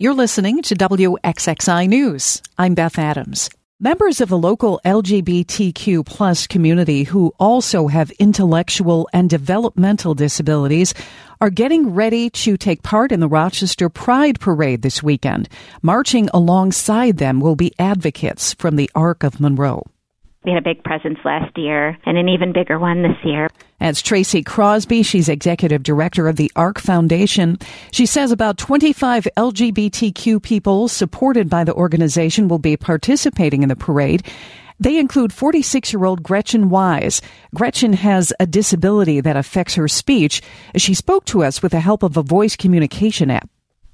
You're listening to WXXI News. I'm Beth Adams. Members of the local LGBTQ plus community who also have intellectual and developmental disabilities are getting ready to take part in the Rochester Pride Parade this weekend. Marching alongside them will be advocates from the Arc of Monroe. We had a big presence last year and an even bigger one this year. That's Tracy Crosby. She's executive director of the ARC Foundation. She says about 25 LGBTQ people supported by the organization will be participating in the parade. They include 46 year old Gretchen Wise. Gretchen has a disability that affects her speech. She spoke to us with the help of a voice communication app.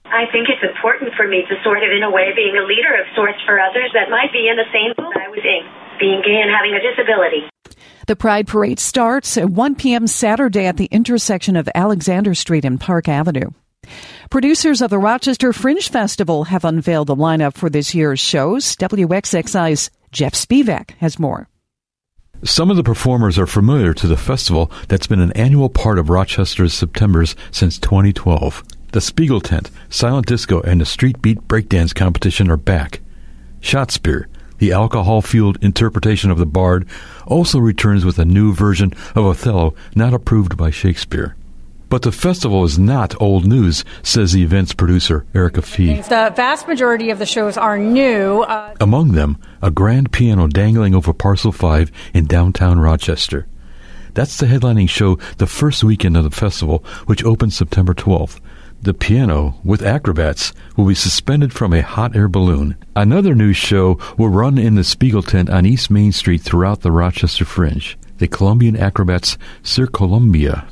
I think it's important for me to sort of, in a way, being a leader of sorts for others that might be in the same boat I was in, being gay and having a disability. The Pride Parade starts at 1 p.m. Saturday at the intersection of Alexander Street and Park Avenue. Producers of the Rochester Fringe Festival have unveiled the lineup for this year's shows. WXXI's Jeff Spevak has more. Some of the performers are familiar to the festival that's been an annual part of Rochester's Septembers since 2012. The Spiegel Tent, Silent Disco, and the Street Beat Breakdance competition are back. Shotspeare, the alcohol fueled interpretation of the Bard, also returns with a new version of Othello not approved by Shakespeare. But the festival is not old news, says the event's producer, Erica Fee. The vast majority of the shows are new. Uh, Among them, a grand piano dangling over Parcel 5 in downtown Rochester. That's the headlining show the first weekend of the festival, which opens September 12th. The piano, with acrobats, will be suspended from a hot air balloon. Another new show will run in the Spiegel tent on East Main Street throughout the Rochester Fringe. The Colombian acrobats Circolombia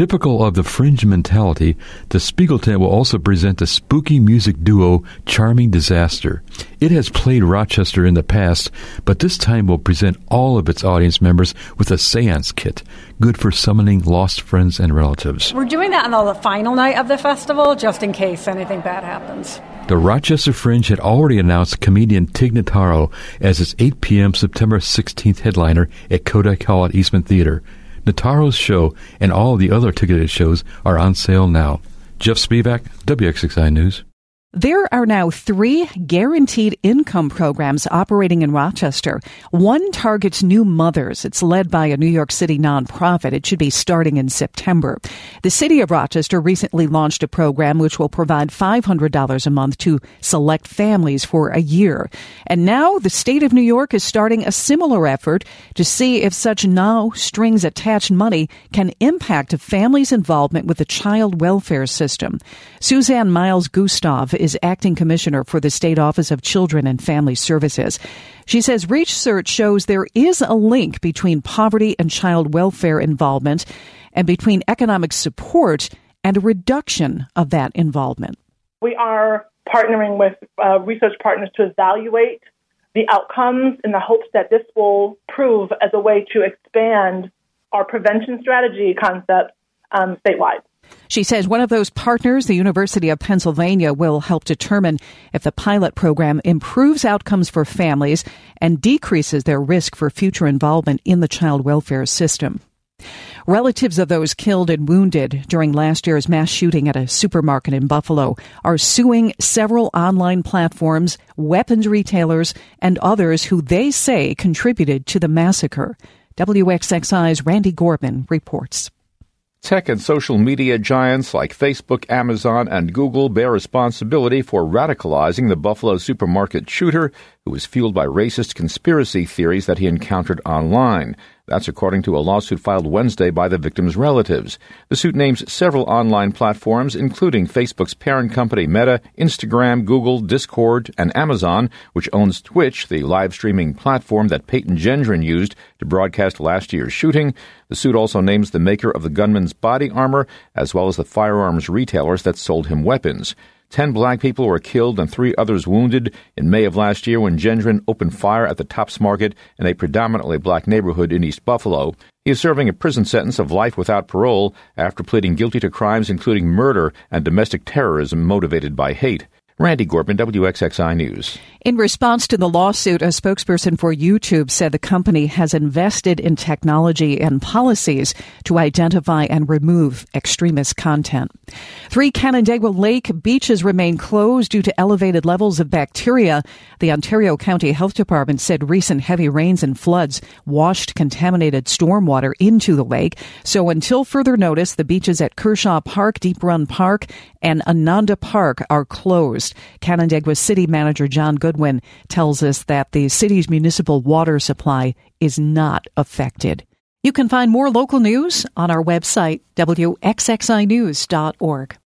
Typical of the fringe mentality, the Spiegel Tent will also present the spooky music duo Charming Disaster. It has played Rochester in the past, but this time will present all of its audience members with a seance kit, good for summoning lost friends and relatives. We're doing that on the final night of the festival, just in case anything bad happens. The Rochester Fringe had already announced comedian Tig Notaro as its 8 p.m. September 16th headliner at Kodak Hall at Eastman Theater. Notaro's show and all the other ticketed shows are on sale now. Jeff Spevak, WXXI News. There are now three guaranteed income programs operating in Rochester. One targets new mothers. It's led by a New York City nonprofit. It should be starting in September. The city of Rochester recently launched a program which will provide $500 a month to select families for a year. And now the state of New York is starting a similar effort to see if such no strings attached money can impact a family's involvement with the child welfare system. Suzanne Miles Gustave is acting commissioner for the State Office of Children and Family Services. She says research shows there is a link between poverty and child welfare involvement and between economic support and a reduction of that involvement. We are partnering with uh, research partners to evaluate the outcomes in the hopes that this will prove as a way to expand our prevention strategy concepts um, statewide. She says one of those partners, the University of Pennsylvania, will help determine if the pilot program improves outcomes for families and decreases their risk for future involvement in the child welfare system. Relatives of those killed and wounded during last year's mass shooting at a supermarket in Buffalo are suing several online platforms, weapons retailers, and others who they say contributed to the massacre. WXXI's Randy Gorbman reports. Tech and social media giants like Facebook, Amazon, and Google bear responsibility for radicalizing the Buffalo supermarket shooter who was fueled by racist conspiracy theories that he encountered online. That's according to a lawsuit filed Wednesday by the victim's relatives. The suit names several online platforms, including Facebook's parent company Meta, Instagram, Google, Discord, and Amazon, which owns Twitch, the live streaming platform that Peyton Gendron used to broadcast last year's shooting. The suit also names the maker of the gunman's body armor, as well as the firearms retailers that sold him weapons. Ten black people were killed and three others wounded in May of last year when Gendron opened fire at the Tops Market in a predominantly black neighborhood in East Buffalo. He is serving a prison sentence of life without parole after pleading guilty to crimes including murder and domestic terrorism motivated by hate. Randy Gorbman, WXXI News. In response to the lawsuit, a spokesperson for YouTube said the company has invested in technology and policies to identify and remove extremist content. Three Canandaigua Lake beaches remain closed due to elevated levels of bacteria. The Ontario County Health Department said recent heavy rains and floods washed contaminated stormwater into the lake. So until further notice, the beaches at Kershaw Park, Deep Run Park, and Onanda Park are closed. Canandaigua City Manager John Goodwin tells us that the city's municipal water supply is not affected. You can find more local news on our website, wxxinews.org.